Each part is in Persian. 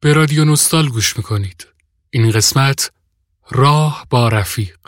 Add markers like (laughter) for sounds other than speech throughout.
به رادیو نوستال گوش می‌کنید. این قسمت راه با رفیق.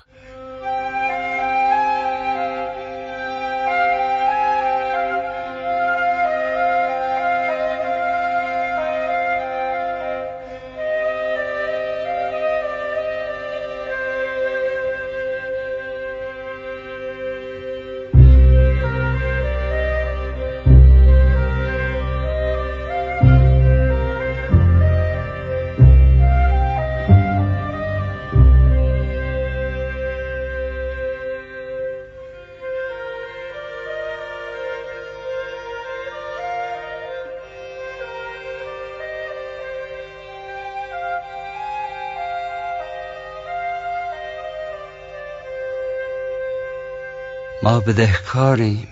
ما بدهکاریم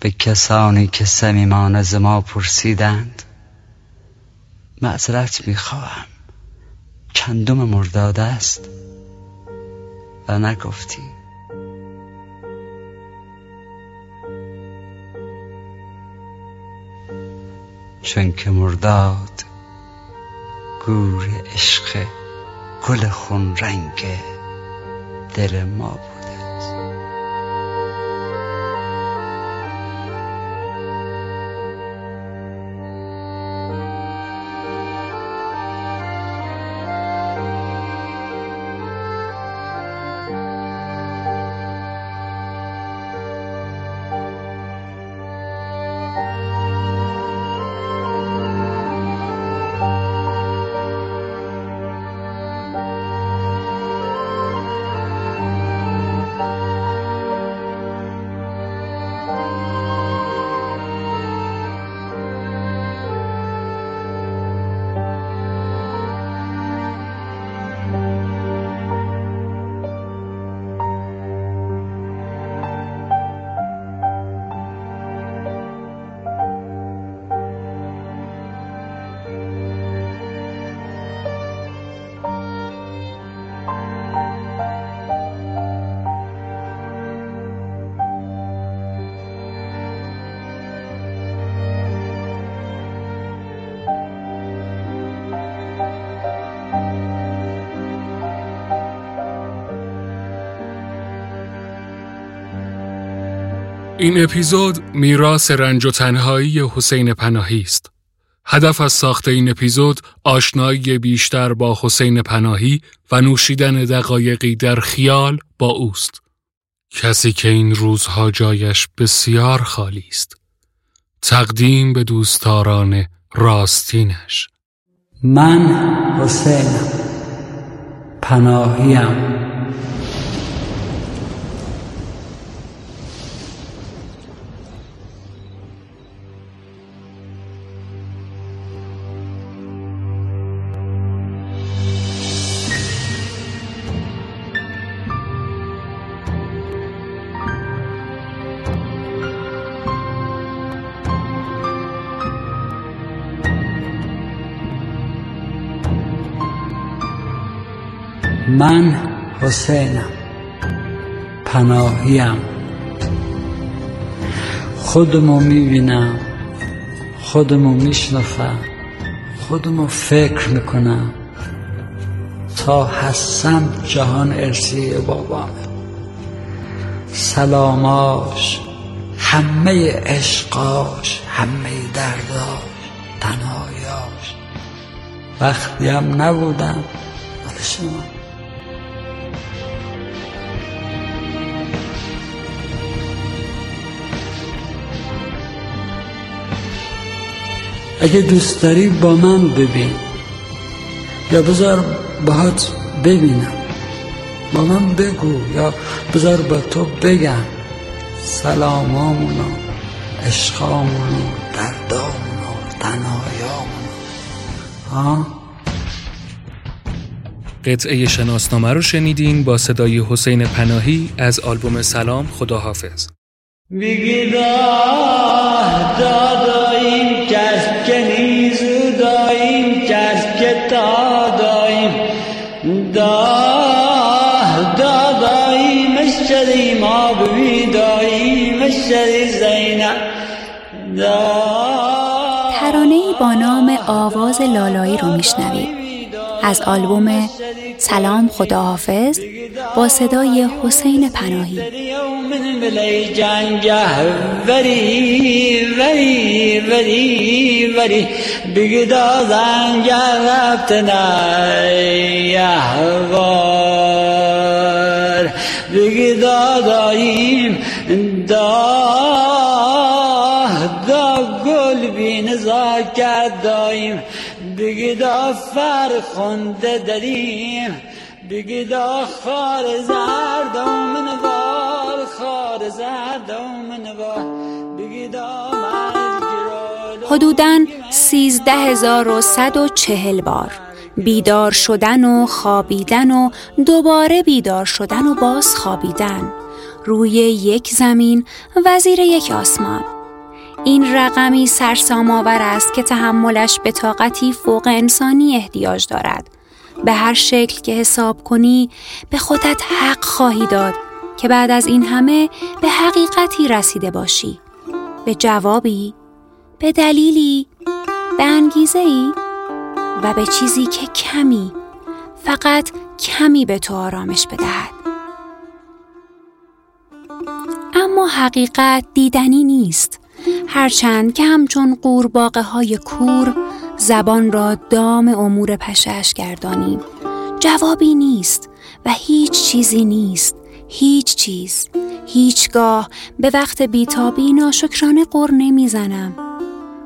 به کسانی که سمیمان از ما پرسیدند معذرت می‌خواهم. چندم مرداد است؟ و نگفتی. چون که مرداد گور عشق گل خون رنگ دل ما بود. این اپیزود میراث رنج و تنهایی حسین پناهی است. هدف از ساخت این اپیزود آشنایی بیشتر با حسین پناهی و نوشیدن دقایقی در خیال با اوست. کسی که این روزها جایش بسیار خالی است. تقدیم به دوستداران راستینش. من حسینم پناهیم من حسینم. پناهیم. خودمو می‌بینم. خودمو میشنفم خودمو فکر می‌کنم. تا هستم جهان ارسی بابامه سلاماش. همه عشقاش. همه درداش. تنهایاش. وقتی هم نبودم. شما. اگه دوست داری با من ببین. یا بذار باهات ببینم. با من بگو یا بذار با تو بگم. سلامامونو عشقامونو دردامونو تنهایامونو ها قطعه شناسنامه رو شنیدین با صدای حسین پناهی از آلبوم سلام خداحافظ. بگی آواز لالایی رو میشنوید. از آلبوم سلام خداحافظ با صدای حسین پناهی. بگداداییم گل نزاکت داییم بگید آفر خونده داریم. بگید آخار زرد و منوار خار زرد و منوار بگید حدوداً سیزده هزار و صد و چهل بار. بیدار شدن و خوابیدن و دوباره بیدار شدن و باز خوابیدن روی یک زمین وزیر یک آسمان. این رقمی سرسام آور است که تحملش به طاقتی فوق انسانی احتیاج دارد. به هر شکل که حساب کنی به خودت حق خواهی داد که بعد از این همه به حقیقتی رسیده باشی. به جوابی به دلیلی به انگیزه ای و به چیزی که کمی فقط کمی به تو آرامش بدهد. اما حقیقت دیدنی نیست. هرچند که همچون قورباغه های کور زبان را دام امور پشش گردانیم. جوابی نیست و هیچ چیزی نیست. هیچ چیز. هیچگاه به وقت بیتابی ناشکرانه قر نمی‌زنم.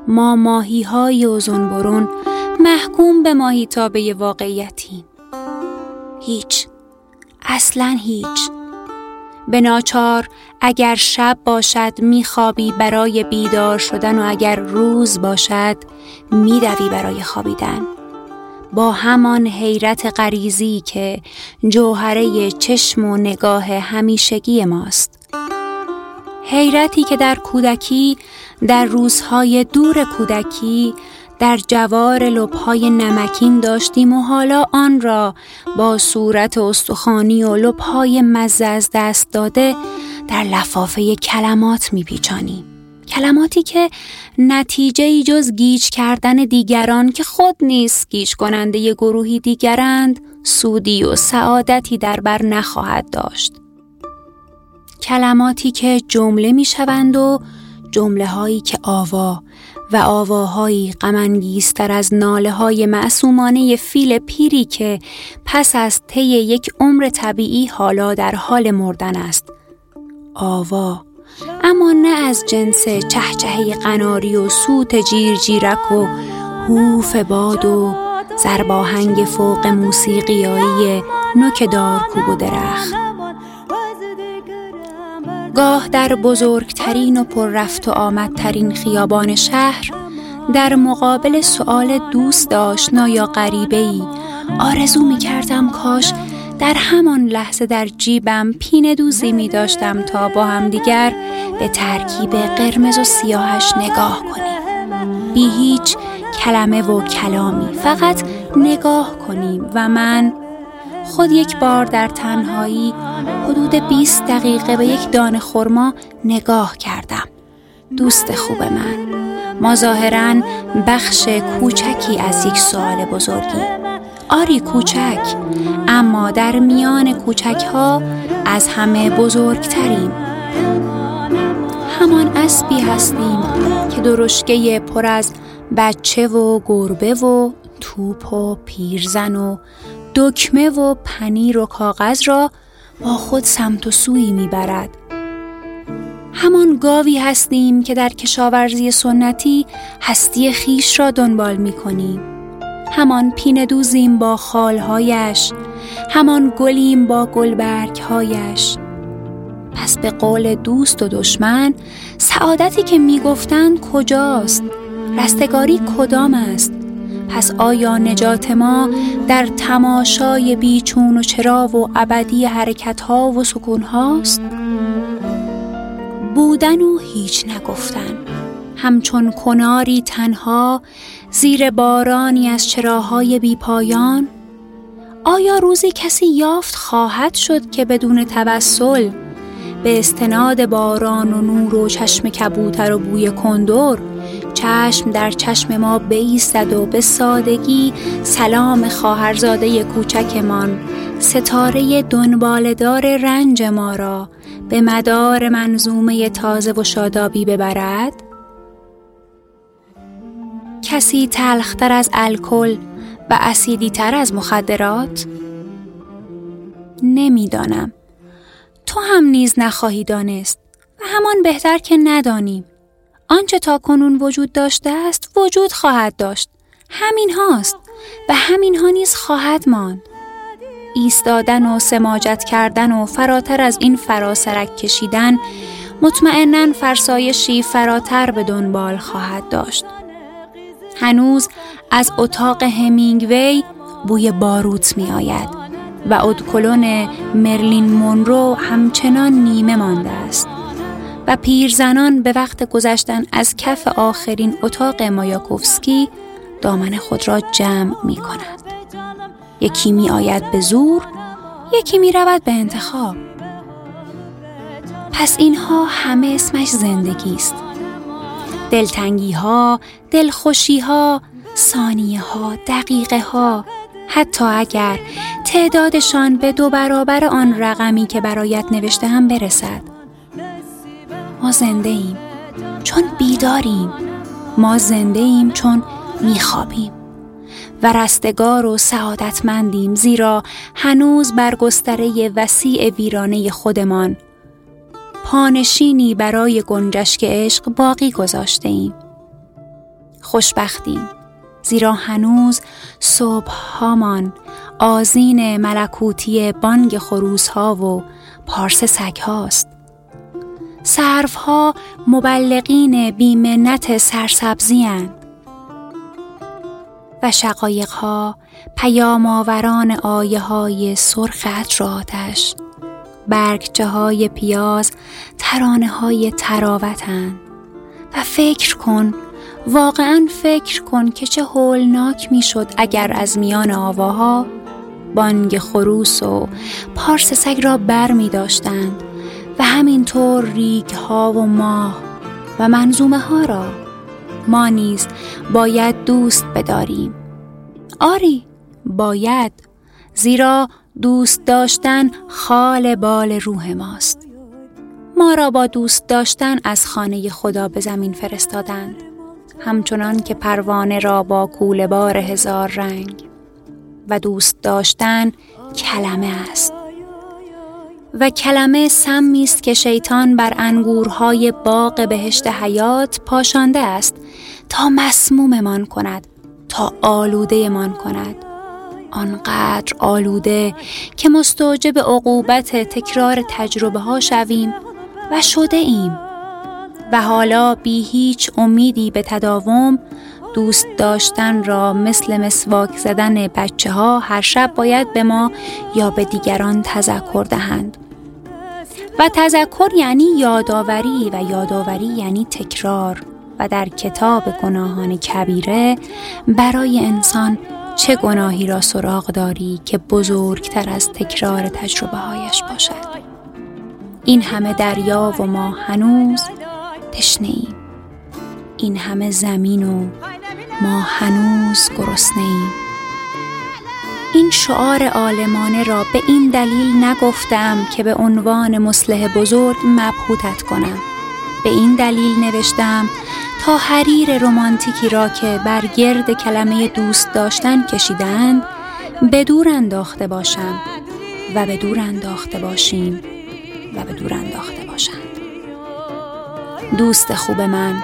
ما ماهی های اوزون برون محکوم به ماهی تابه واقعیتیم. هیچ. اصلا هیچ. به ناچار اگر شب باشد میخوابی برای بیدار شدن و اگر روز باشد میدوی برای خوابیدن. با همان حیرت غریزی که جوهره چشم و نگاه همیشگی ماست. حیرتی که در کودکی در روزهای دور کودکی در جوار لبهای نمکین داشتیم و حالا آن را با صورت استخوانی و لبهای مزه از دست داده در لفافه کلمات میپیچانیم. کلماتی که نتیجه ای جز گیج کردن دیگران که خود نیست گیج کننده ی گروهی دیگرند سودی و سعادتی در بر نخواهد داشت. کلماتی که جمله می‌شوند و جمله هایی که آوا و آواهایی غمانگیزتر از ناله های معصومانه فیل پیری که پس از طی یک عمر طبیعی حالا در حال مردن است. آوا. اما نه از جنس چهچهه قناری و سوت جیر جیرک و هوف باد و زرباهنگ فوق موسیقیایی نوک دار کوب و درخت. گاه در بزرگترین و پر رفت و آمدترین خیابان شهر در مقابل سؤال دوست آشنا یا غریبه ای آرزو می کردم کاش در همان لحظه در جیبم پین دوزی می داشتم تا با هم دیگر به ترکیب قرمز و سیاهش نگاه کنیم. بی هیچ کلمه و کلامی فقط نگاه کنیم و من خود یک بار در تنهایی حدود 20 دقیقه به یک دانه خرما نگاه کردم. دوست خوب من. ما ظاهرا بخش کوچکی از یک سوال بزرگی. آری کوچک اما در میان کوچک ها از همه بزرگتریم. همان اسبی هستیم که درشگه پر از بچه و گربه و توپ و پیرزن و دکمه و پنیر و کاغذ را با خود سمت و سوی می‌برد. همان گاوی هستیم که در کشاورزی سنتی هستی خیش را دنبال می کنیم. همان پین دوزیم با خالهایش همان گلیم با گلبرگهایش. پس به قول دوست و دشمن سعادتی که می‌گفتند کجاست؟ رستگاری کدام است؟ پس آیا نجات ما در تماشای بیچون و چرا و ابدی حرکت ها و سکون هاست؟ بودن و هیچ نگفتن. همچون کناری تنها زیر بارانی از چراهای بی پایان آیا روزی کسی یافت خواهد شد که بدون توسل به استناد باران و نور و چشم کبوتر و بوی کندور چشم در چشم ما بیستد و به سادگی سلام خواهرزاده کوچکمان ستاره دنبالدار رنج ما را به مدار منظومه تازه و شادابی ببرد؟ کسی تلختر از الکل و اسیدی تر از مخدرات؟ نمی‌دانم. تو هم نیز نخواهی دانست و همان بهتر که ندانیم. آنچه تا کنون وجود داشته است وجود خواهد داشت. همین هاست و همین ها نیز خواهد ماند. ایستادن و سماجت کردن و فراتر از این فراسرک کشیدن مطمئنا فرسایشی فراتر به دنبال خواهد داشت. هنوز از اتاق همینگوی بوی باروت می آید و ادکلون مرلین مونرو همچنان نیمه مانده است و پیرزنان به وقت گذشتن از کف آخرین اتاق مایاکوفسکی دامن خود را جمع می کنند. یکی می آید به زور یکی می رود به انتخاب. پس اینها همه اسمش زندگی است. دلتنگی ها دلخوشی ها ثانیه ها دقیقه ها حتی اگر تعدادشان به دو برابر آن رقمی که برایت نوشته هم برسد. ما زنده ایم چون بیداریم ما زنده ایم چون میخوابیم و رستگار و سعادتمندیم زیرا هنوز بر گستره وسیع ویرانه خودمان پانشینی برای گنجشک عشق باقی گذاشته ایم. خوشبختیم زیرا هنوز صبح هامان آزین ملکوتی بانگ خروس ها و پارس سگ هاست. سرف ها مبلغین بیمنت سرسبزی و شقایق ها پیام آوران آیه های سرخ آتش برگچه های پیاز ترانه های تراوتن و فکر کن واقعا فکر کن که چه هولناک می‌شد اگر از میان آواها بانگ خروس و پارس سگ را بر می داشتند و همینطور ریگ ها و ماه و منظومه ها را ما نیز باید دوست بداریم. آری باید زیرا دوست داشتن خال بال روح ماست. ما را با دوست داشتن از خانه خدا به زمین فرستادند همچنان که پروانه را با کوله بار هزار رنگ. و دوست داشتن کلمه است. و کلمه سمی است که شیطان بر انگورهای باغ بهشت حیات پاشانده است تا مسموممان کند تا آلوده من کند. آنقدر آلوده که مستوجب عقوبت تکرار تجربه ها شویم و شده ایم. و حالا بی هیچ امیدی به تداوم دوست داشتن را مثل مسواک زدن بچه ها هر شب باید به ما یا به دیگران تذکر دهند. و تذکر یعنی یادآوری و یادآوری یعنی تکرار و در کتاب گناهان کبیره برای انسان چه گناهی را سراغ داری که بزرگتر از تکرار تجربه هایش باشد؟ این همه دریا و ما هنوز تشنه ایم این همه زمین و ما هنوز گرسنه ایم این شعار عالمانه را به این دلیل نگفتم که به عنوان مسلح بزرگ مبهوتت کنم. به این دلیل نوشتم تا حریر رومانتیکی را که بر گرد کلمه دوست داشتن کشیدند به دور انداخته باشم و به دور انداخته باشیم و به دور انداخته باشند. دوست خوب من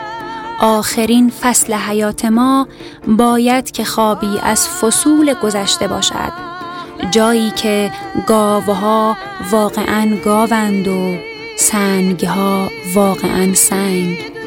آخرین فصل حیات ما باید که خوابی از فصول گذشته باشد. جایی که گاوها واقعا گاوند و سنگها واقعا سنگ.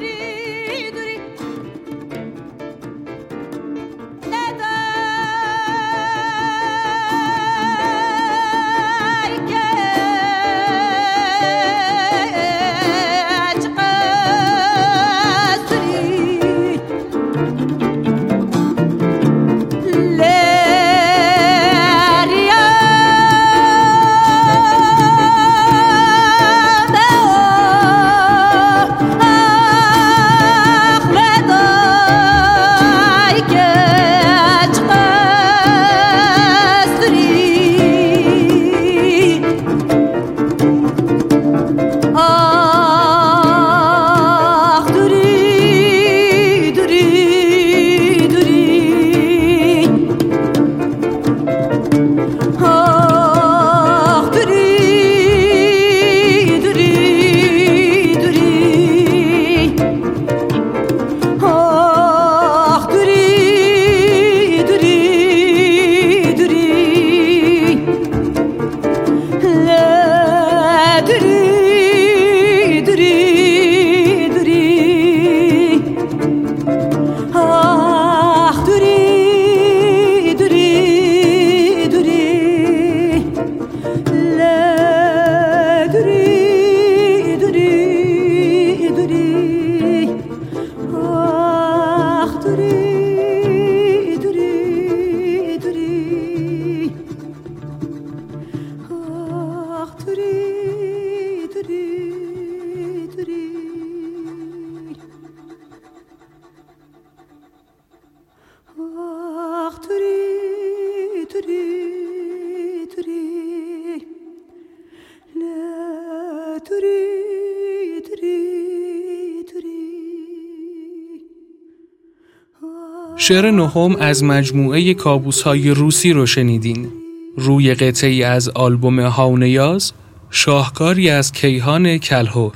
شعر نهم از مجموعه کابوس های روسی رو شنیدین. روی قطعی از آلبوم هاونیاز شاهکاری از کیهان کلهور.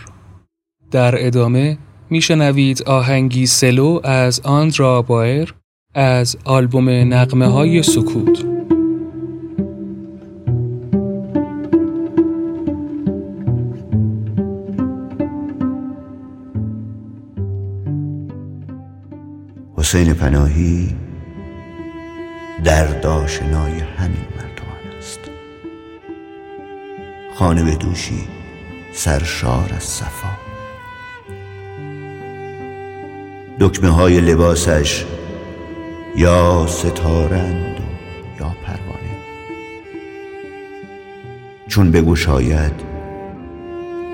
در ادامه میشنوید آهنگی سلو از آندرا بایر از آلبوم نقمه های سکوت. حسین پناهی در داشنای همین مردمان است. خانه به دوشی سرشار از صفا. دکمه های لباسش یا ستارند و یا پروانه. چون بگوشاید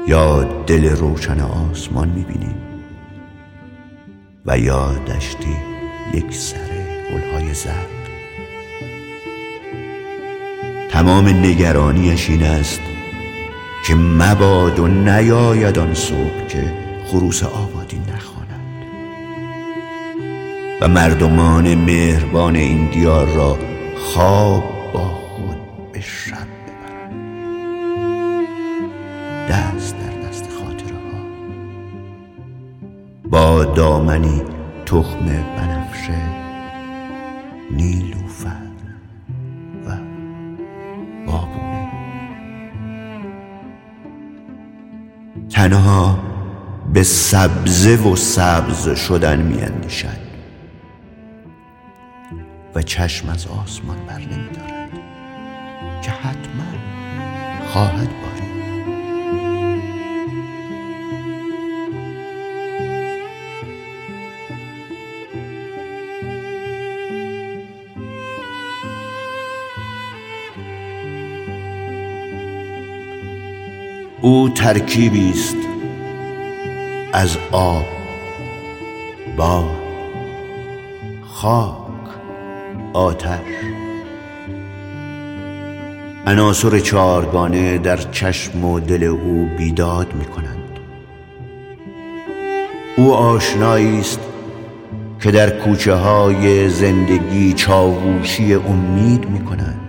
یا دل روشن آسمان می‌بینیم و یا دشتی یک سر گلهای زرد. تمام نگرانیش این است که مباد و نیاید آن صبح که خروس آبادی نخواند. و مردمان مهربان این دیار را خواب با خود به شب ببرند. دست با دامنی تخم بنفشه نیلوفر و بابونه. تنها به سبزه و سبز شدن میاندیشد و چشم از آسمان بر نمیدارد که حتما خواهد بارید او ترکیبی است از آب باد خاک آتش. عناصر چهارگانه در چشم و دل او بیداد می کنند او آشنایی است که در کوچه های زندگی چاووشی امید می کند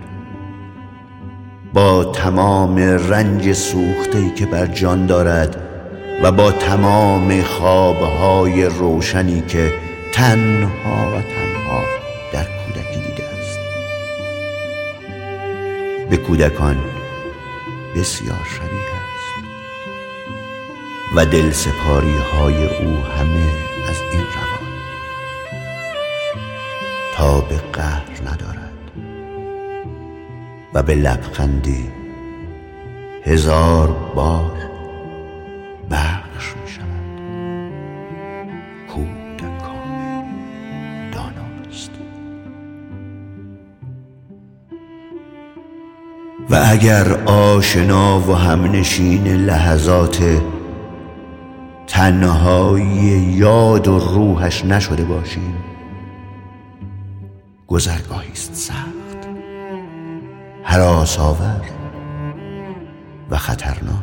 با تمام رنج سوخته که بر جان دارد و با تمام خوابهای روشنی که تنها و تنها در کودکی دیده است. به کودکان بسیار شبیه است و دل سپاری های او همه از این روان. تا به قهر ندارد. و به لبخندی هزار بار بخش می شود کودکان داناست. و اگر آشنا و همنشین لحظات تنهایی یاد و روحش نشده باشیم گذرگاهی است حراس آور و خطرناک.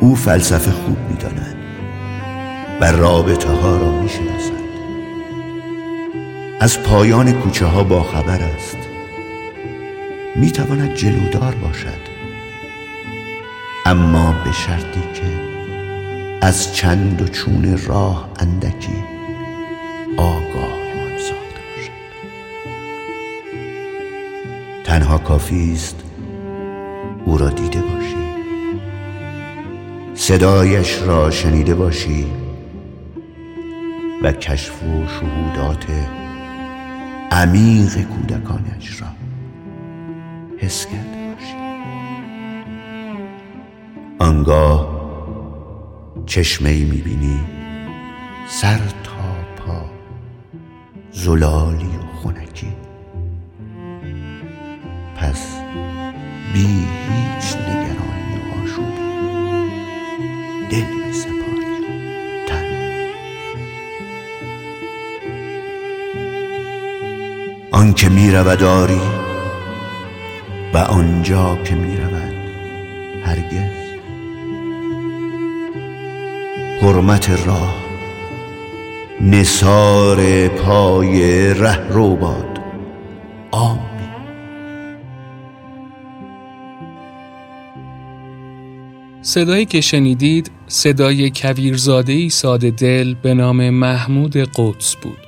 او فلسفه خوب می‌داند و رابطه ها را می‌شناسد. از پایان کوچه ها با خبر است. می‌تواند جلودار باشد. اما به شرطی که از چند و چون راه اندکی آگاه تنها کافی است او را دیده باشی. صدایش را شنیده باشی و کشف و شهودات عمیق کودکانش را حس کرده باشی. آنگاه چشمه ای می‌بینی سر تا پا زلالی و خونکی بی هیچ نگرانی و آشوبی دل می تن. آن که می رود آری و آنجا که می رود هرگز. حرمت راه نصار پای ره رو باد. صدایی که شنیدید صدای کویرزادهی ساده دل به نام محمود قدس بود.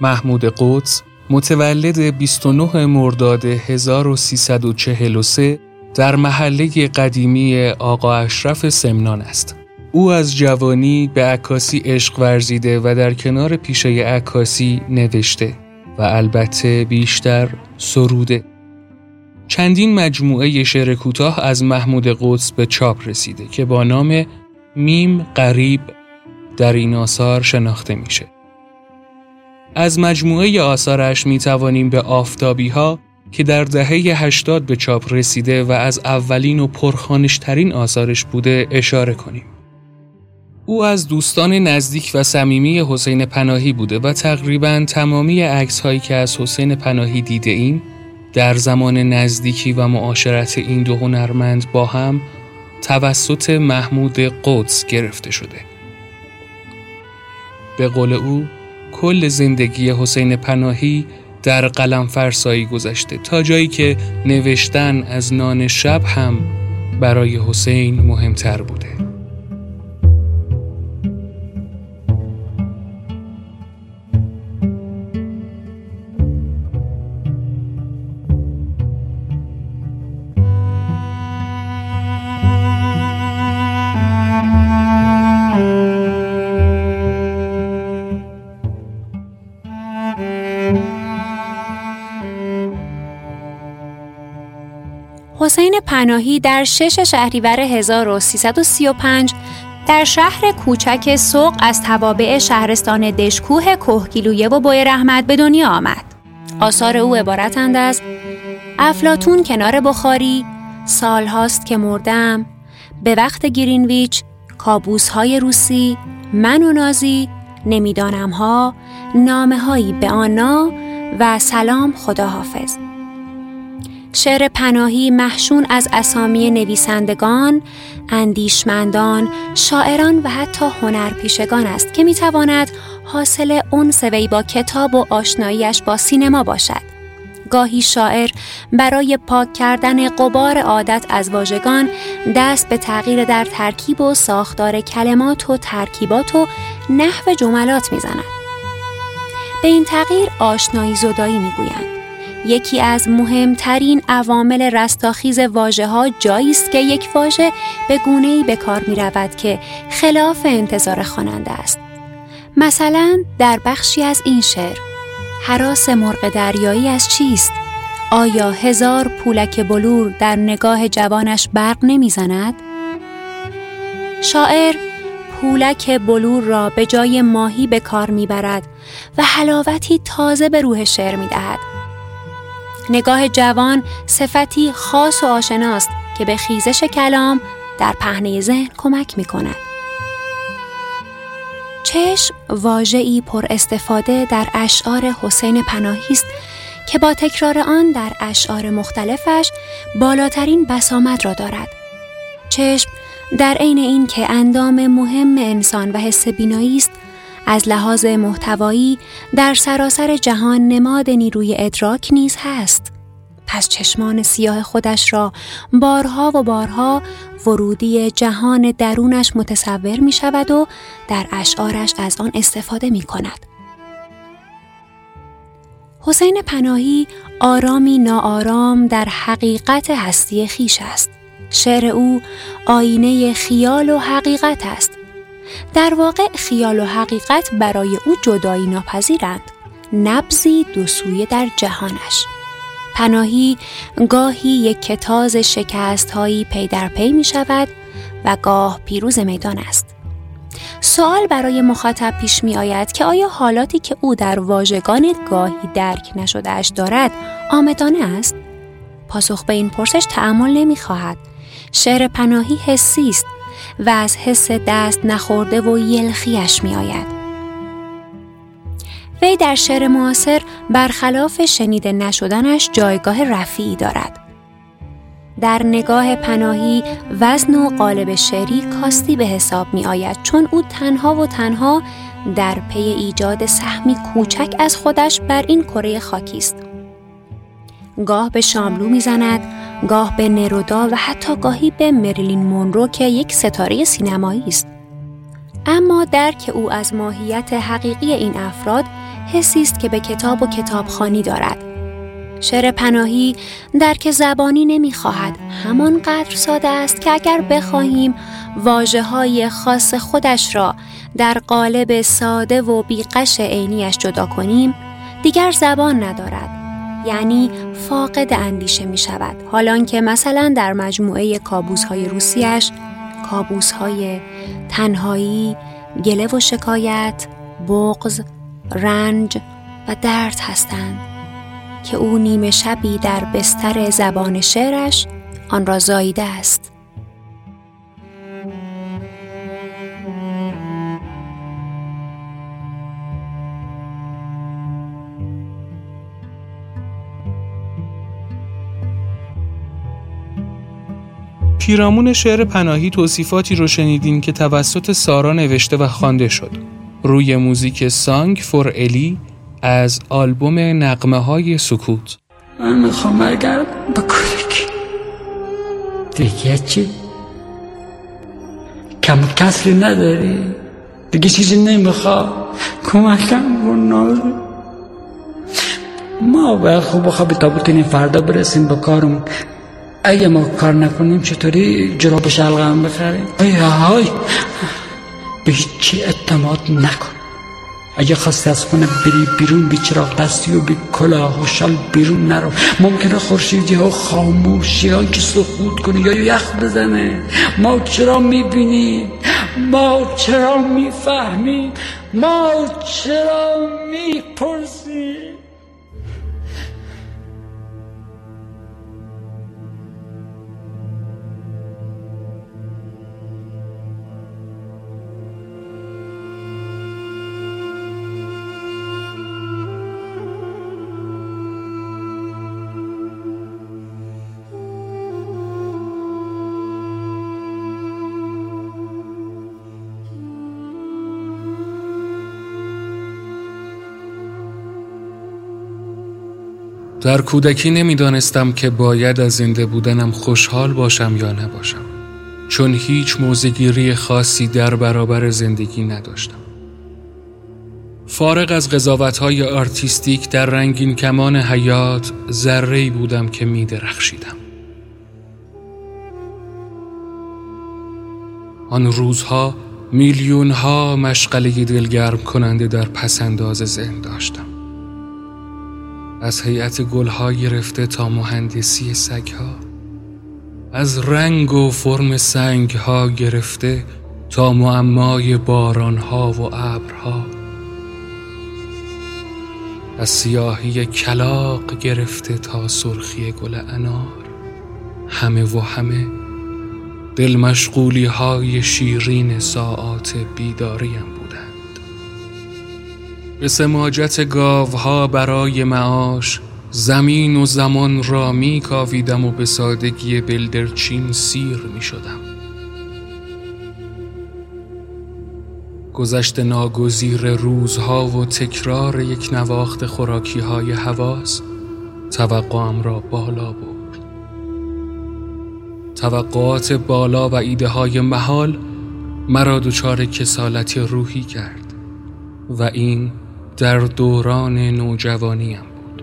محمود قدس متولد 29 مرداد 1343 در محله قدیمی آقا اشرف سمنان است. او از جوانی به عکاسی عشق ورزیده و در کنار پیشه عکاسی نوشته و البته بیشتر سروده. چندین مجموعه شعر کوتاه از محمود قدس به چاپ رسیده که با نام میم قریب در این آثار شناخته میشه. از مجموعه آثارش می توانیم به آفتابی ها که در دهه 80 به چاپ رسیده و از اولین و پرخانشترین آثارش بوده اشاره کنیم. او از دوستان نزدیک و صمیمی حسین پناهی بوده و تقریبا تمامی عکس هایی که از حسین پناهی دیده ایم در زمان نزدیکی و معاشرت این دو هنرمند با هم توسط محمود قدس گرفته شده. به قول او کل زندگی حسین پناهی در قلم فرسایی گذشته تا جایی که نوشتن از نان شب هم برای حسین مهمتر بوده. پناهی در 6 شهریور 1335 در شهر کوچک سوق از توابع شهرستان دشکوه کوهگیلویه و بوی رحمت به دنیا آمد. آثار او عبارتند از افلاتون کنار بخاری، سالهاست که مردم، به وقت گرینویچ، کابوس های روسی، من و نازی، نمی‌دانم ها، نامه هایی به آنا و سلام خداحافظ. شعر پناهی محشون از اسامی نویسندگان، اندیشمندان، شاعران و حتی هنرپیشگان است که می‌تواند حاصل اون وی با کتاب و آشناییش با سینما باشد. گاهی شاعر برای پاک کردن قبار عادت از واژگان دست به تغییر در ترکیب و ساختار کلمات و ترکیبات و نحو جملات می‌زند. به این تغییر آشنایی زدایی می‌گویند. یکی از مهمترین عوامل رستاخیز واژه ها جایی است که یک واژه به گونه ای به کار می رود که خلاف انتظار خواننده است. مثلا در بخشی از این شعر حراس مرغ دریایی از چیست؟ آیا هزار پولک بلور در نگاه جوانش برق نمی‌زند؟ شاعر پولک بلور را به جای ماهی به کار می‌برد و حلاوتی تازه به روح شعر می‌دهد. نگاه جوان صفتی خاص و آشناست که به خیزش کلام در پهنه ذهن کمک می کند. چشم واژه‌ای پر استفاده در اشعار حسین پناهی است که با تکرار آن در اشعار مختلفش بالاترین بسامد را دارد. چشم در عین که اندام مهم انسان و حس بینایی است از لحاظ محتوایی در سراسر جهان نماد نیروی ادراک نیز هست. پس چشمان سیاه خودش را بارها و بارها ورودی جهان درونش متصور می شود و در اشعارش از آن استفاده می کند. حسین پناهی آرامی ناآرام در حقیقت هستی خیش است. شعر او آینه خیال و حقیقت است در واقع خیال و حقیقت برای او جدایی ناپذیرند نبزی دو سویه در جهانش پناهی گاهی یک کتاز شکست هایی پی در پی می شود و گاه پیروز میدان است سوال برای مخاطب پیش می آید که آیا حالاتی که او در واژگان گاهی درک نشدهش دارد آمدانه است؟ پاسخ به این پرسش تعمل نمی خواهد. شعر پناهی حسی است و از حس دست نخورده و یلخیش می آید. وی در شعر معاصر برخلاف شنیده نشدنش جایگاه رفیعی دارد. در نگاه پناهی وزن و قالب شعری کاستی به حساب می آید چون او تنها و تنها در پی ایجاد سهمی کوچک از خودش بر این کره خاکی است. گاه به شاملو می‌زند، گاه به نرودا و حتی گاهی به مریلین مونرو که یک ستاره سینمایی است. اما درک او از ماهیت حقیقی این افراد حسی است که به کتاب و کتابخانی دارد. شعر پناهی درک زبانی نمی‌خواهد همانقدر ساده است که اگر بخواهیم واجه های خاص خودش را در قالب ساده و بیقش عینیش جدا کنیم دیگر زبان ندارد یعنی فاقد اندیشه می شود حالان که مثلا در مجموعه کابوس های روسیش کابوس های تنهایی گله و شکایت بغز رنج و درد هستند که او نیمه شبی در بستر زبان شعرش آن را زاییده است. پیرامون شعر پناهی توصیفاتی رو شنیدین که توسط سارا نوشته و خوانده شد. روی موزیک سانگ فور الی از آلبوم نقمه های سکوت من می‌خوام برگردم به کودکی دیگه چی؟ کم کسری نداری؟ دیگه چیزی نمی‌خواد کمکم کن ما باید خوب خواب تابوت فردا برسیم به کارم اگه ما کار نکنیم چطوری جراب شلغم بخریم ای های! به هیچی اعتماد نکن. اگه خواستی از خونه بری بیرون بی چراغ دستی و بی کلاه و شال بیرون نرو. ممکنه خورشیدی ها خاموشی ها که سخود کنه یا یخ بزنه. ما چرا می‌بینیم؟ ما چرا می‌فهمیم؟ ما چرا می‌پرسیم؟ در کودکی نمی‌دانستم که باید از زنده بودنم خوشحال باشم یا نباشم چون هیچ موزگیری خاصی در برابر زندگی نداشتم فارغ از قضاوتهای آرتیستیک در رنگین کمان حیات ذره بودم که می درخشیدم. آن روزها میلیون ها مشغله دلگرم کننده در پسنداز ذهن داشتم از هیئت گلها گرفته تا مهندسی سگها از رنگ و فرم سنگها گرفته تا معمای بارانها و ابرها. از سیاهی کلاق گرفته تا سرخی گل انار. همه و همه دل مشغولی های شیرین ساعات بیداریم. به سماجت گاوها برای معاش زمین و زمان را می کاویدم و به سادگی بلدرچین سیر می شدم گذشت ناگزیر روزها و تکرار یک نواخت خوراکی های حواس توقعم را بالا برد. توقعات بالا و ایده های محال مرا دچار کسالت روحی کرد و این در دوران نوجوانیم بود.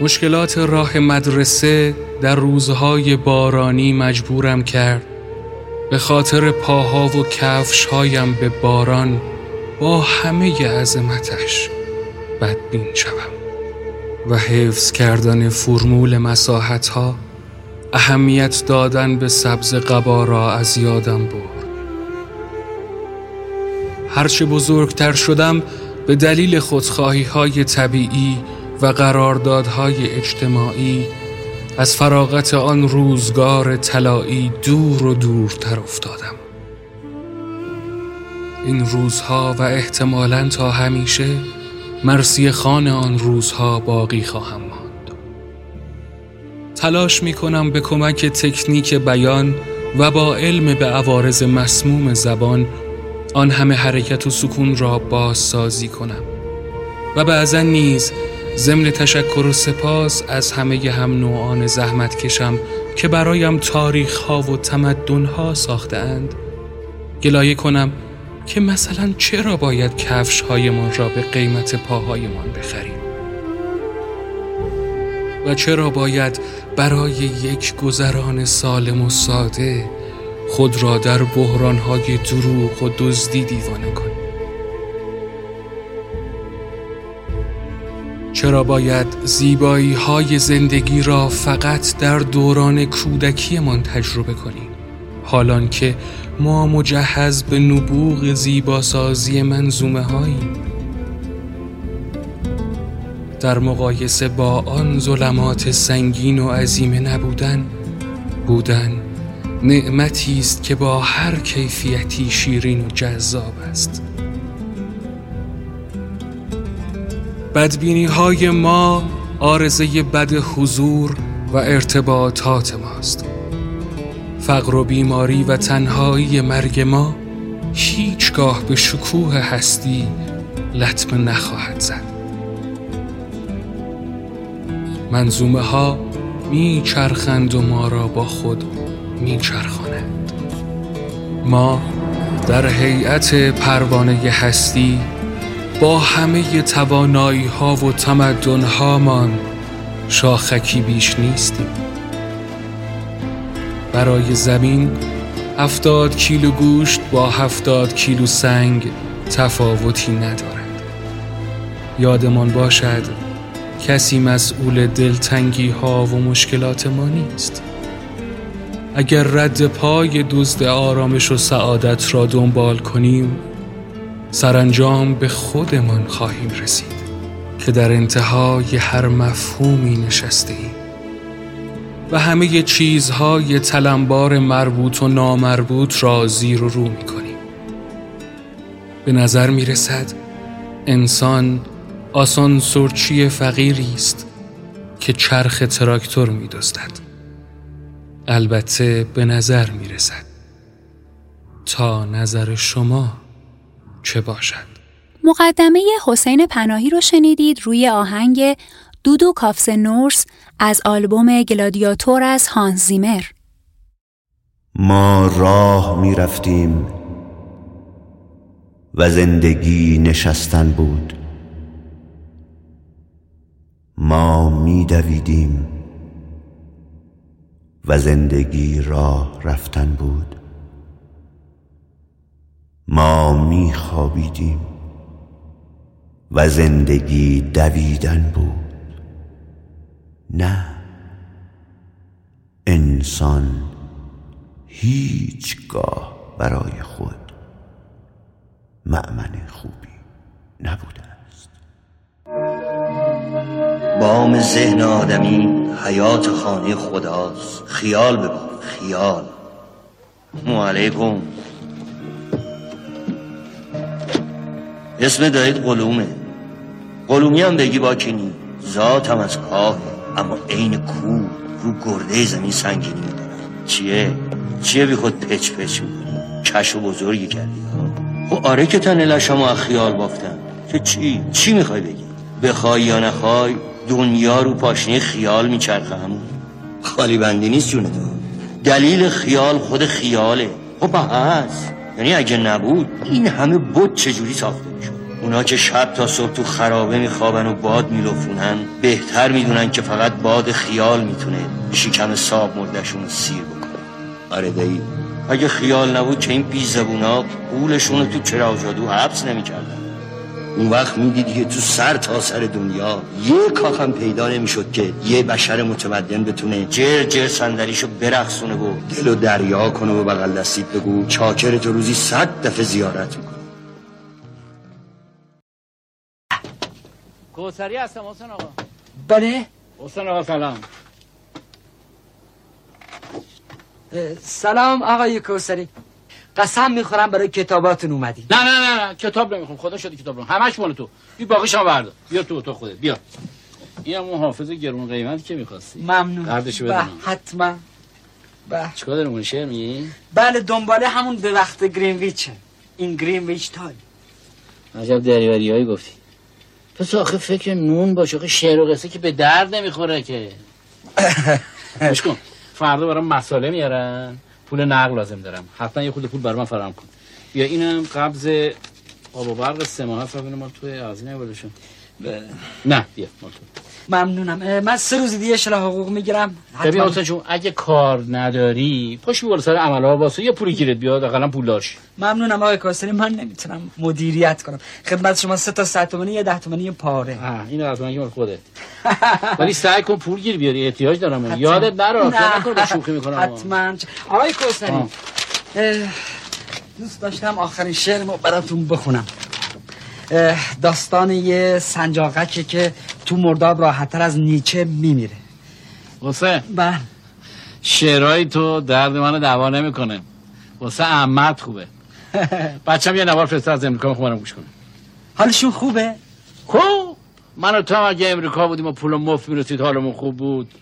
مشکلات راه مدرسه در روزهای بارانی مجبورم کرد. به خاطر پاها و کفشهایم به باران با همه عظمتش بدبین شوم. و حفظ کردن فرمول مساحت ها اهمیت دادن به سبز قبا را از یادم بود هرچه بزرگتر شدم به دلیل خودخواهی های طبیعی و قراردادهای اجتماعی از فراغت آن روزگار طلایی دور و دورتر افتادم. این روزها و احتمالا تا همیشه مرسی خان آن روزها باقی خواهم ماند. تلاش می کنم به کمک تکنیک بیان و با علم به عوارض مسموم زبان آن همه حرکت و سکون را بازسازی کنم. و بعضا نیز ضمن تشکر و سپاس از همه هم نوعان زحمت کشم که برایم تاریخ ها و تمدن ها ساخته اند گلایه کنم که مثلا چرا باید کفش هایمان را به قیمت پاهایمان بخریم؟ و چرا باید برای یک گذران سالم و ساده خود را در بحرانهای دروغ و دزدی دیوانه کنیم چرا باید زیبایی های زندگی را فقط در دوران کودکیمان تجربه کنیم؟ حالان که ما مجهز به نبوغ زیباسازی منظومه هایی در مقایسه با آن ظلمات سنگین و عظیمه نبودن بودن نعمتی است که با هر کیفیتی شیرین و جذاب است. بدبینی های ما آرزه بد حضور و ارتباطات ماست. فقر و بیماری و تنهایی مرگ ما هیچگاه به شکوه هستی لطمه نخواهد زد. منظومه ها می چرخند و ما را با خود می چرخانند ما در هیئت پروانه هستی با همه توانایی ها و تمدن هامان شاخکی بیش نیستیم. برای زمین هفتاد کیلو گوشت با هفتاد کیلو سنگ تفاوتی ندارد. یادمان باشد کسی مسئول دلتنگی ها و مشکلات ما نیست. اگر رد پای دزد آرامش و سعادت را دنبال کنیم سرانجام به خودمان خواهیم رسید که در انتهای هر مفهومی نشسته ایم و همه چیزهای تلمبار مربوط و نامربوط را زیر و رو می کنیم به نظر می رسد انسان آسان سرچی فقیری است که چرخ تراکتور می دستد. البته به نظر می رسد تا نظر شما چه باشد؟ مقدمه حسین پناهی رو شنیدید روی آهنگ دودو کافس نورس از آلبوم گلادیاتور از هانز زیمر. ما راه می رفتیم و زندگی نشستن بود. ما می دویدیم و زندگی راه رفتن بود. ما می خوابیدیم و زندگی دویدن بود. نه انسان هیچگاه برای خود معمن خوبی نبوده. بام ذهن آدمی حیات خانه خداست. خیال ببار خیال. علیکم. اسم دایت قلومه. قلومی هم بگی با کنی ذات هم از کاهه اما عین کو رو گرده زمین سنگینی. میدارن چیه؟ چیه بی خود پچ پچ می‌کنی؟ کش و بزرگی کردی. خب آره که تن لشم از خیال بافتم که چی؟ چی می‌خوای بگی؟ بخوای یا نخوای؟ دنیا رو پاشنه خیال میچرخه همون. خالی بندی نیست جون تو. دلیل خیال خود خیاله. خب هست یعنی اگه نبود این همه بود چجوری ساخته می‌شد؟ اونا که شب تا صبح تو خرابه میخوابن و باد میلفونن بهتر می‌دونن که فقط باد خیال می‌تونه شکم ساب مردشون سیر بکنه. آره دایی. اگه خیال نبود که این بی زبونا قولشون رو تو چراغ جادو حبس نمی‌کردن. اون وقت می‌دیدی که تو سر تا سر دنیا یه کاخم پیدا نمی‌شد که یه بشر متمدن بتونه جر جر صندلیشو برقصونه و دل و دریا کنه و بغل دستید بگو چاکر تو روزی صد دفعه زیارت می‌کنه. کوسری هستم حسن آقا. بله؟ حسن آقا سلام. سلام آقای کوسری. قسم می‌خورم برای کتاباتون اومدی. نه نه نه نه. کتاب نمی‌خوام. خدا شدی کتاب رو همش مال تو. بی باقیش هم بردار. بیا تو تو خودت. بیا. این هم اون حافظ گرون قیمت که می‌خواستی. ممنون. قردشو بله، بدونم حتما. بله چیکار داری مون شعر میگی؟ بله دنباله همون به وقت گرینویچه این گرینویچ تایم عجب دریوریایی گفتی. پس آخه فکر نون باشه. آخه شعر و قصه که به درد نمی‌خوره که. (laughs) گوش کن. فردا برام مساله میارن. پول نقل لازم دارم. حتما یه خود پول برام فراهم کن. یا اینم قبض آب و برق سه ماه هست ببینم مال توی بلشون بله. نه بیا مال تو ممنونم. من سه روز دیگه شلا حقوق می‌گیرم. ببین حسین جون اگه کار نداری پاش بالا سر عملها واسه یه پولی گیرت بیاد اقلا پول داشت ممنونم آقای کاسری من نمی‌تونم مدیریت کنم. خدمت شما سه تا صد تومانی یه ده تومانی یه پاره. اینو از من مال خودت. ولی سعی کن پول گیر بیاری احتیاج دارم. یادت نره نکن با شوخی می‌کنم. حتما. آقای. اه، دوست داشتم آخرین شعرمو براتون بخونم. داستان یه سنجاقکه که تو مرداب راحتتر از نیچه میمیره. حسین بله. شعرهای تو درد منو دوا نمی‌کنه. واسه احمد خوبه. (laughs) بچم یه نوار فرسته از امریکا می‌خوام گوش کنه حالشون خوبه؟ خوب. من و تو هم اگه امریکا بودیم و پول مفت می‌رسید حالمون خوب بود.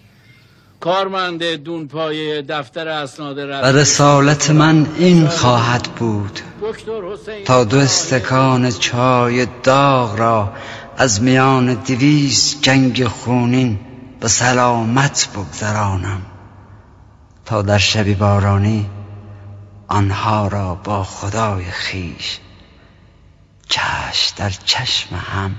کارمند دون پایه دفتر اسناد و رسمی رسالت من این خواهد بود. دکتر حسین. تا دو استکان چای داغ را از میان دویست جنگ خونین به سلامت بگذرانم تا در شبی بارانی آنها را با خدای خیش چشم در چشم هم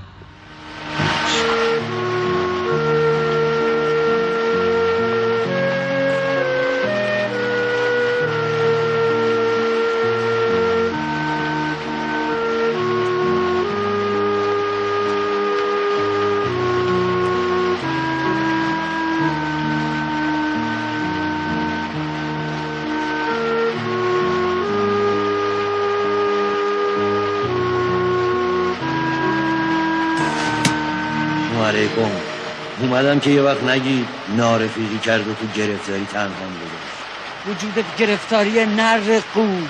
اومدم که یه وقت نگی نارفیقی کرد و تو گرفتاری تنها گذاشت وجود گرفتاری نر قول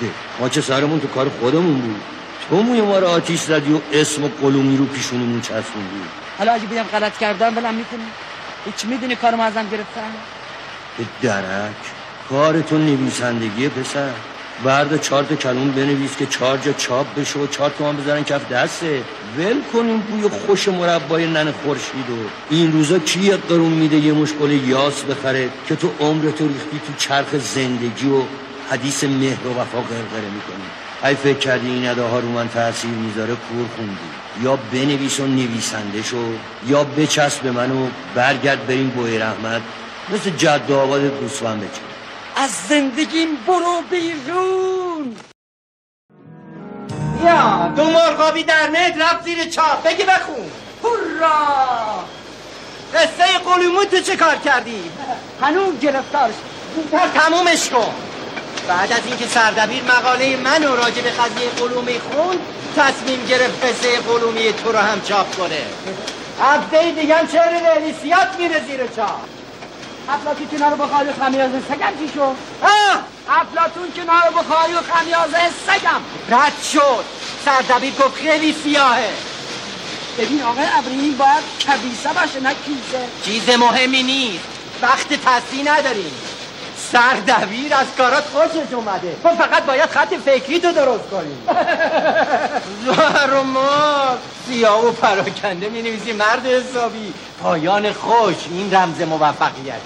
ده، ما چه سرمون تو کار خودمون بود. تو موی ما رو آتیش زدی و اسم و قلومی رو پیشونمون چسبوندی. حالا اگه بگم غلط کردم بلم می‌کنی هیچ می‌دونی کارم ازم گرفتن؟ به درک کار تو نویسندگی پسر. برد چهار تا کلمه بنویس که چهار جا چاپ بشه و چهار تومن بذارن کف دسته. ول کنیم بوی خوش مربای نن خورشید و این روزا کی یه قرون میده یه مشکل یاس بخره که تو عمرتو ریختی تو چرخ زندگی و حدیث مهر و وفا غرغره می‌کنی. ای فکر کردی این اده ها رو من تاثیر می‌ذاره کور خوندی. یا بنویس و نویسنده شو یا بچسب به من و برگرد بریم بوی رحمت. مثل جد آباد گوسفند بچه از زندگیم برو بیرون. یا دو مرغابی در مد رفت زیر چاپ. بگی بخون. هورا قصه قلومو تو چه کار کردی؟ هنوز گرفتارش زودتر تمومش کن. بعد از اینکه سردبیر مقاله منو راجع به قضیه قلومی خوند تصمیم گرفت قصه قلومی تو رو هم چاپ کنه. هفته دیگه هم شعر میره زیر چاپ. افلاطون کنار بخاری و خمیازه سگم چی شد؟ آه! افلاطون کنار بخاری و خمیازه سگم. رد شد. سردبیر گفت خیلی سیاهه. ببین آقای ابراهیم باید کبیسه باشه نه کیسه. چیز مهمی نیست. وقت تصدیح نداریم. سردبیر از کارات خوشش اومده. تو فقط باید خط فکری تو درست کنی زهر و مار سیاه و پراکنده می نویسی مرد حسابی. پایان خوش. این رمز موفقیته.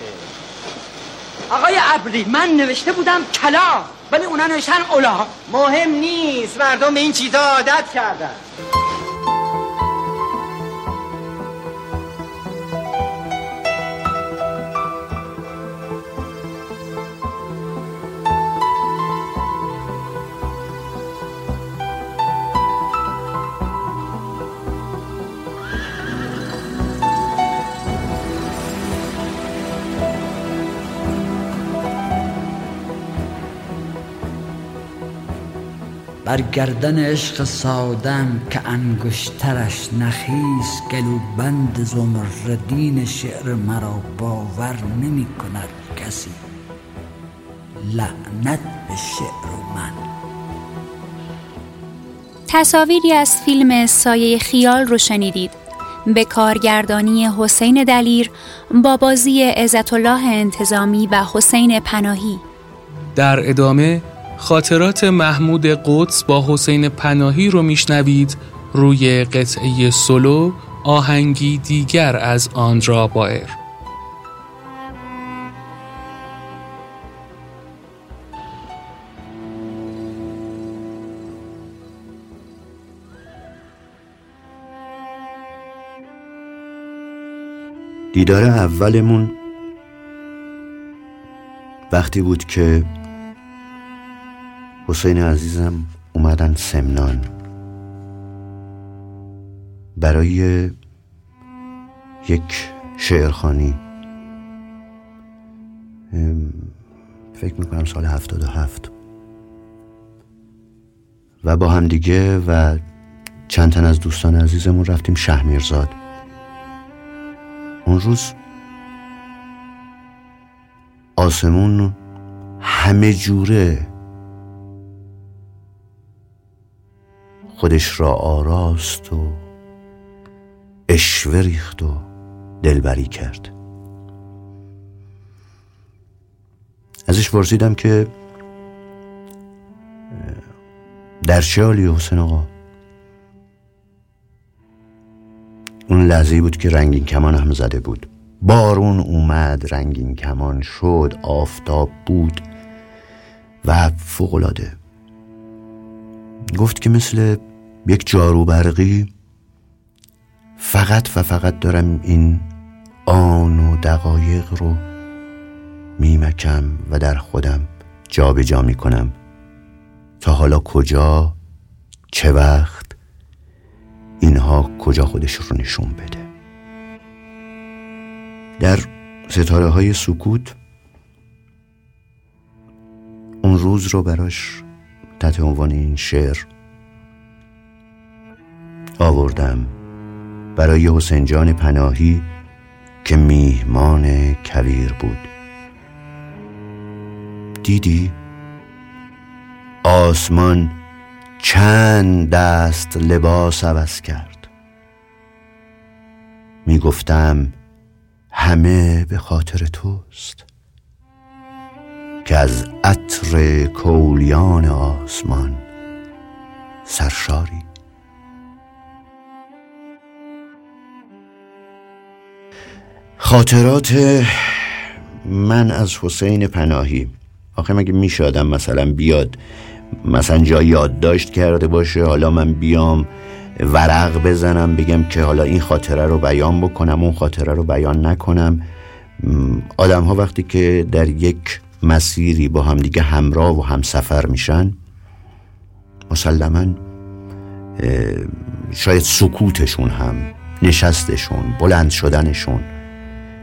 آقای ابری من نوشته بودم کلا ولی اونا نوشتن اولا مهم نیست. مردم به این چیزا عادت کردن. بر گردن عشق سادم که انگشترش نخیس گلوبند زمردین شعر مرا باور نمی کند کسی. لعنت به شعر و من. تصاویری از فیلم سایه خیال رو شنیدید. به کارگردانی حسین دلیر با بازی عزت الله انتظامی و حسین پناهی. در ادامه خاطرات محمود قدس با حسین پناهی رو میشنوید. روی قطعه سولو آهنگی دیگر از آندرا بایر. دیدار اولمون وقتی بود که حسین عزیزم اومدن سمنان. برای یک شعرخانی فکر می‌کنم سال هفتاد و هفت. و با همدیگه و چند تن از دوستان عزیزمون رفتیم شهمیرزاد اون روز آسمون همه جوره خودش را آراست و اشوه ریخت و دلبری کرد. ازش پرسیدم که در چه حالی حسین آقا؟ اون لحظه بود که رنگین کمان هم زده بود. بارون اومد رنگین کمان شد آفتاب بود و فوقلاده گفت که مثل یک جارو برقی فقط و فقط دارم این آن و دقایق رو میمکم و در خودم جابجا جا می‌کنم. تا حالا کجا چه وقت اینها کجا خودش رو نشون بده. در ستاره های سکوت اون روز رو براش تحت عنوان این شعر آوردم برای حسین جان پناهی که میهمان کویر بود. دیدی؟ آسمان چند دست لباس عوض کرد. می‌گفتم همه به خاطر توست که از عطر کولیان آسمان سرشاری خاطرات من از حسین پناهی. آخه مگه میشادم مثلا بیاد مثلا جا یادداشت کرده باشه حالا من بیام ورق بزنم بگم که حالا این خاطره رو بیان بکنم اون خاطره رو بیان نکنم. آدم ها وقتی که در یک مسیری با هم دیگه همراه و همسفر میشن مسلما شاید سکوتشون هم نشستشون بلند شدنشون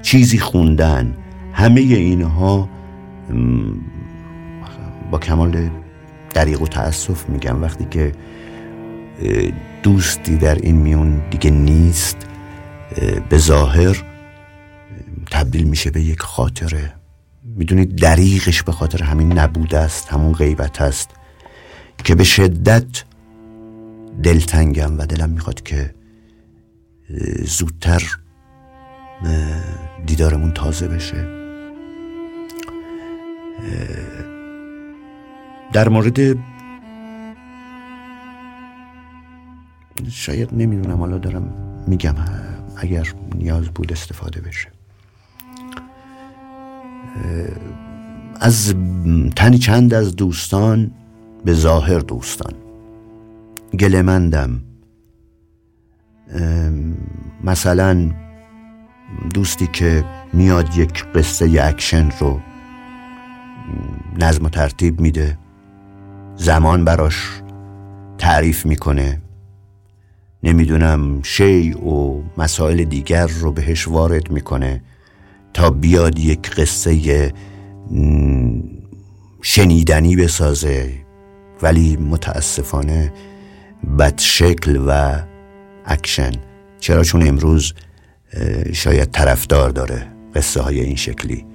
چیزی خوندن همه اینها با کمال دریق و تأسف میگم وقتی که دوستی در این میون دیگه نیست به ظاهر تبدیل میشه به یک خاطره. می‌دونید دریغش به خاطر همین نبود است همون غیبت است که به شدت دلتنگم و دلم می‌خواد که زودتر دیدارمون تازه بشه. در مورد شاید نمی‌دونم حالا دارم میگم اگر نیاز بود استفاده بشه. از تنی چند از دوستان به ظاهر دوستان. گلمندم. مثلا دوستی که میاد یک قصه اکشن رو نظم و ترتیب میده. زمان براش تعریف می‌کنه. نمی‌دونم شی و مسائل دیگر رو بهش وارد می‌کنه تا بیاد یک قصه شنیدنی بسازه. ولی متاسفانه بد شکل و اکشن. چرا؟ چون امروز شاید طرفدار داره قصه های این شکلی.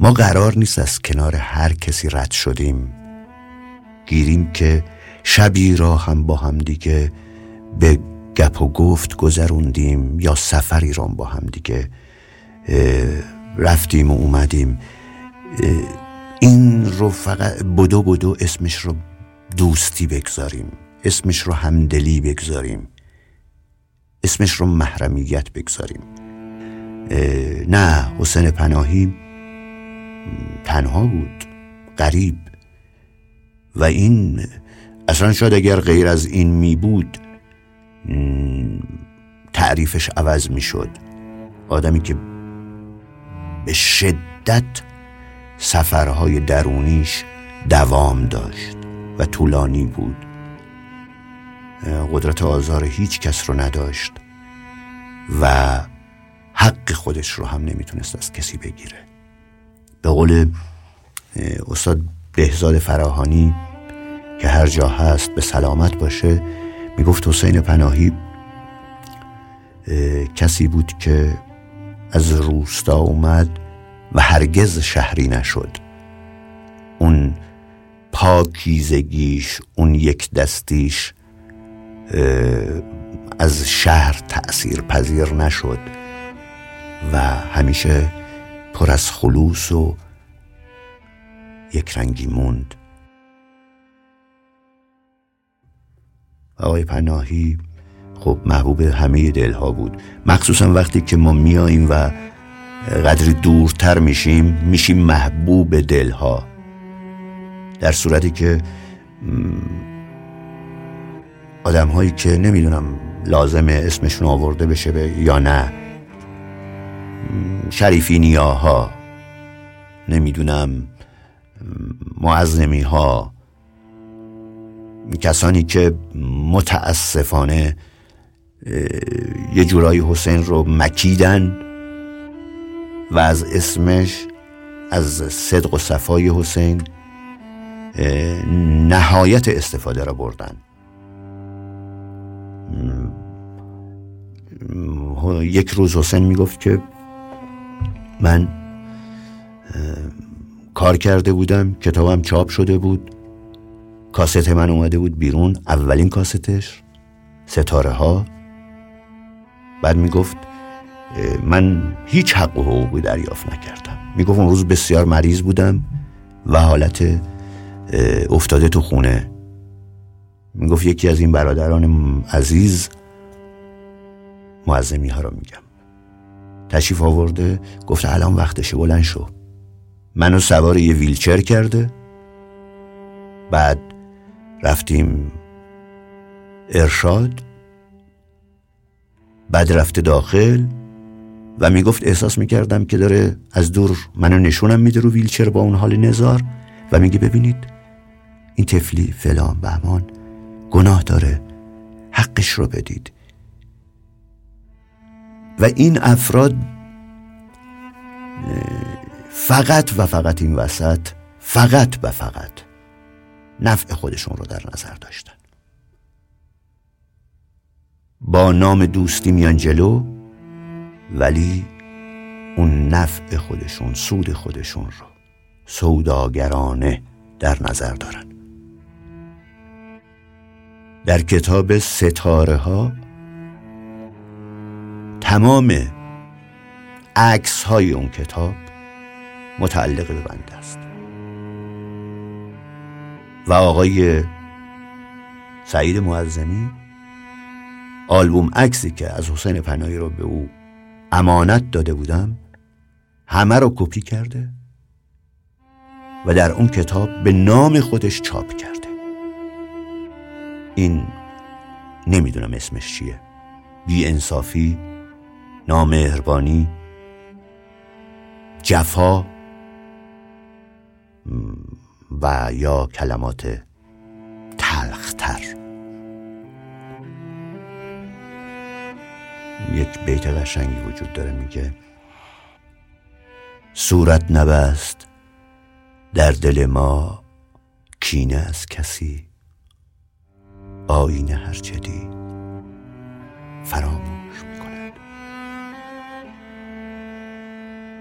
ما قرار نیست از کنار هر کسی رد شدیم. گیریم که شبی را هم با هم دیگه به گپ و گفت گذروندیم یا سفری رو با هم دیگه رفتیم و اومدیم. این رو فقط بدو بدو اسمش رو دوستی بگذاریم. اسمش رو همدلی بگذاریم. اسمش رو محرمیت بگذاریم. نه حسین پناهی تنها بود غریب. و این اصلا شاید اگر غیر از این می بود تعریفش عوض می شد. آدمی که به شدت سفرهای درونیش دوام داشت و طولانی بود. قدرت آزار هیچ کس رو نداشت و حق خودش رو هم نمی‌تونست از کسی بگیره. به قول استاد بهزاد فراهانی که هر جا هست به سلامت باشه می‌گفت حسین پناهی کسی بود که از روستا اومد و هرگز شهری نشد. اون پاکیزگیش اون یک دستیش از شهر تأثیر پذیر نشد. و همیشه پر از خلوص و یک رنگی موند. آقای پناهی خب محبوب همه دلها بود. مخصوصا وقتی که ما میاییم و قدری دورتر میشیم میشیم محبوب دلها. در صورتی که آدم هایی که نمی‌دونم لازمه اسمشون آورده بشه یا نه. شریفی نیاها نمی‌دونم معظمی ها کسانی که متاسفانه یه جورایی حسین رو مکیدن و از اسمش از صدق و صفای حسین نهایت استفاده را بردن. یک روز حسین می‌گفت که من کار کرده بودم کتابم چاپ شده بود کاست من اومده بود بیرون اولین کاستش ستاره ها بعد می‌گفت من هیچ حق و حقوقی دریافت نکردم. می‌گفت اون روز بسیار مریض بودم و حالت افتاده تو خونه. می‌گفت یکی از این برادران عزیز معظمی ها رو میگم. تشریف آورده گفت الان وقتشه بلند شو. منو سوار یه ویلچر کرده. بعد رفتیم ارشاد. بعد رفته داخل و می‌گفت احساس می‌کردم که داره از دور منو نشونم میده رو ویلچر با اون حال نزار و میگه ببینید این تفلی فلان بهمان گناه داره حقش رو بدید. و این افراد فقط و فقط این وسط فقط و فقط نفع خودشون رو در نظر داشتن. با نام دوستی میان جلو ولی اون نفع خودشون سود خودشون رو سوداگرانه در نظر دارن. در کتاب ستاره ها تمام عکس های اون کتاب متعلق به بنده است. و آقای سعید معظمی آلبوم عکسی که از حسین پناهی رو به او امانت داده بودم همه رو کپی کرده و در اون کتاب به نام خودش چاپ کرده. این نمی‌دونم اسمش چیه. بی انصافی نامهربانی. جفا. و یا کلمات تلختر. یک بیت قشنگی وجود داره میگه صورت نبست در دل ما کینه از کسی آینه هر دید. فراموش.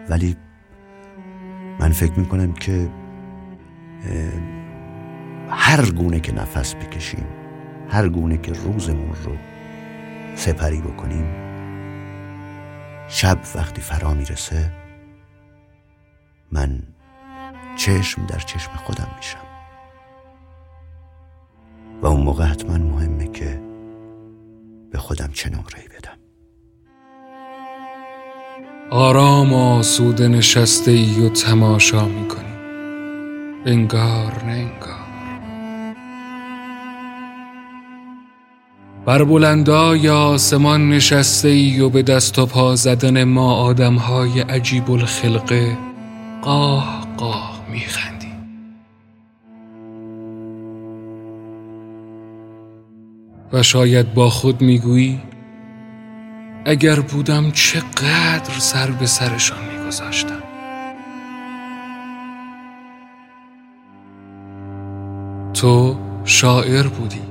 ولی من فکر می‌کنم که هر گونه که نفس بکشیم هر گونه که روزمون رو سپری بکنیم شب وقتی فرا می‌رسه من چشم در چشم خودم میشم. و اون موقع حتما مهمه که به خودم چه آرام آسوده نشسته ای و تماشا می‌کنی. انگار نه انگار. بر بلندای آسمان نشسته ای و به دست و پا زدن ما آدم های عجیب الخلقه قاه قاه میخندی. و شاید با خود می‌گویی اگر بودم چقدر سر به سرشان میگذاشتم. تو شاعر بودی.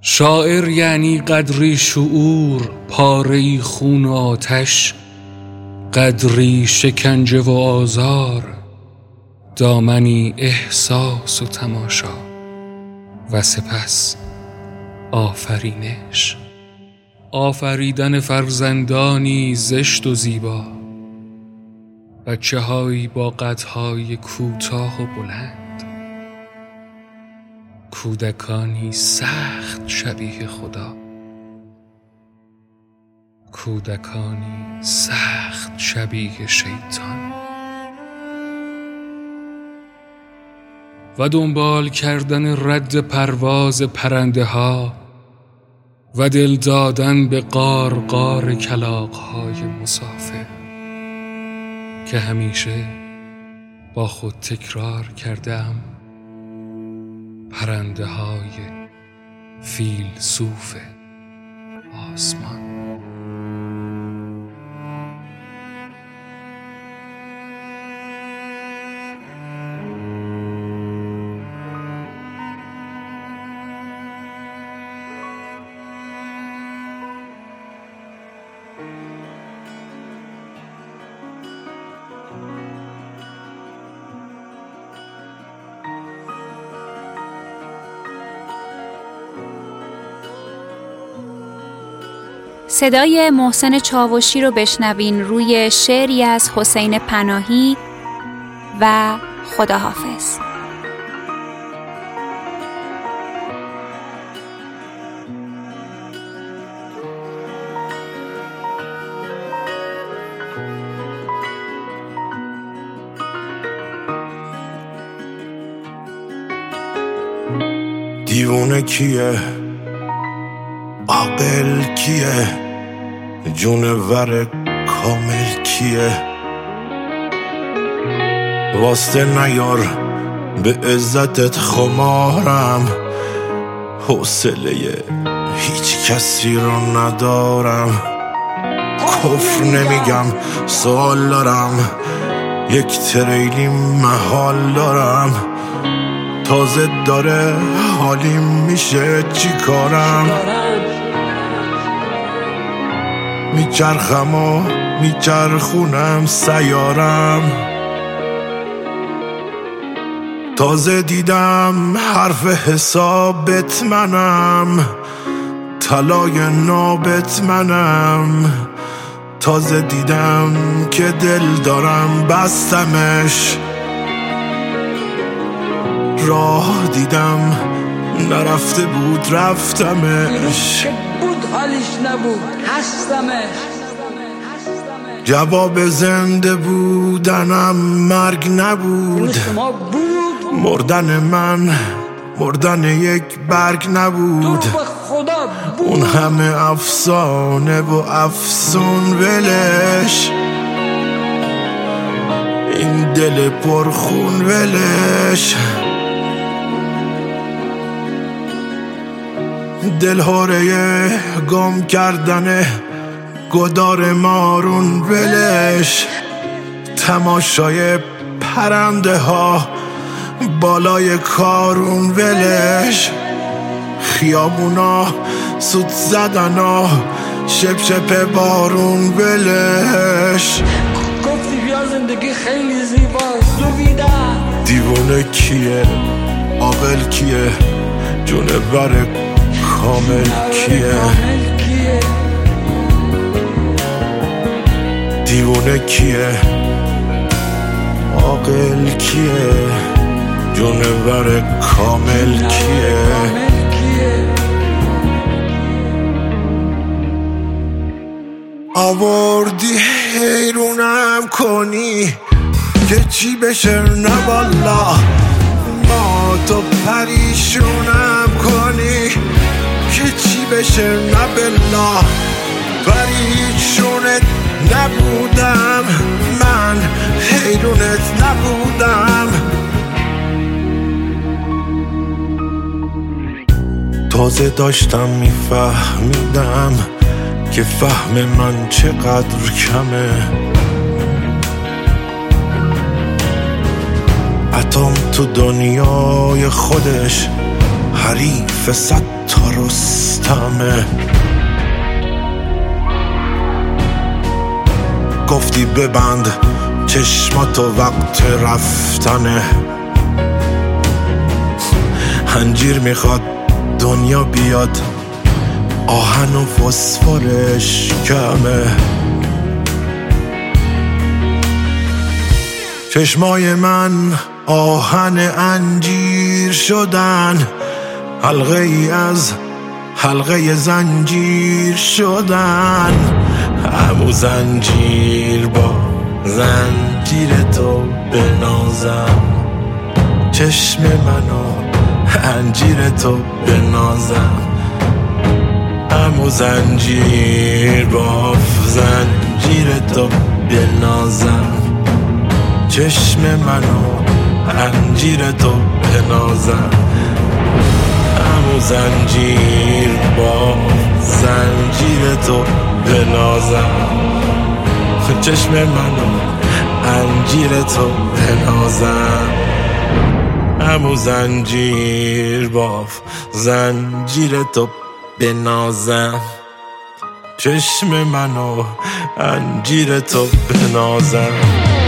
شاعر یعنی قدری شعور پاره خون و آتش قدری شکنجه و آزار دامنی احساس و تماشا و سپس آفرینش. آفریدن فرزندانی زشت و زیبا بچه هایی با قدهای کوتاه و بلند. کودکانی سخت شبیه خدا. کودکانی سخت شبیه شیطان. و دنبال کردن رد پرواز پرنده ها و دل دادن به قار قار کلاق های مسافر که همیشه با خود تکرار کردم پرنده های فیلسوف آسمان. صدای محسن چاوشی رو بشنوین روی شعری از حسین پناهی و خداحافظ. دیوونه کیه؟ عاقل کیه؟ جونور کامل کیه؟ واسطه نیار به عزتت خمارم. حوصله هیچ کسی رو ندارم. کفر نمیگم سوال دارم. یک تریلی محال دارم. تازه داره حالیم میشه چی کارم؟ میچرخم و میچرخونم سیارم. تازه دیدم حرف حسابت منم طلای نابت منم. تازه دیدم که دل دارم بستمش. راه دیدم نرفته بود رفتمش. حالیش نبود هستمش جواب زنده بودنم مرگ نبود. مردن من مردن یک برگ نبود. اون همه افسانه و افسون ولش. این دل پرخون ولش. دل هاره گم کردن گدار مارون ولش. تماشای پرنده ها بالای کارون ولش. خیابونا سود زدن ها شپ شپ بارون ولش. گفتی بیا زندگی خیلی زیباست دیوونه کیه؟ عاقل کیه؟ جونور کامل کیه؟ دیوونه کیه؟ عاقل کیه؟ جونور کامل کیه؟ آوردی حیرونم کنی که چی بشه؟ نه والا. ما تو پریشونم کنی. بشه نه بلا پریشونت نبودم. من حیرونت نبودم. تازه داشتم میفهمیدم که فهم من چقدر کمه. اتم تو دنیای خودش حریف صد تا رستمه گفتی ببند چشماتو وقت رفتنه. هنجیر می‌خواد دنیا بیاد آهن و فسفرش کمه. چشمای من آهن انجیر شدن. حلقه ای از حلقه زنجیر شدن. همو زنجیر با زنجیر تو بنازم. چشم منو انجیر تو بنازم. همو زنجیر با زنجیر تو بنازم. چشم منو انجیر تو بنازم. همو زنجیر با زنجیر تو بنازم. چشم منو انجیر تو بنازم. همو زنجیر باف زنجیر تو بنازم. چشم منو انجیر تو بنازم.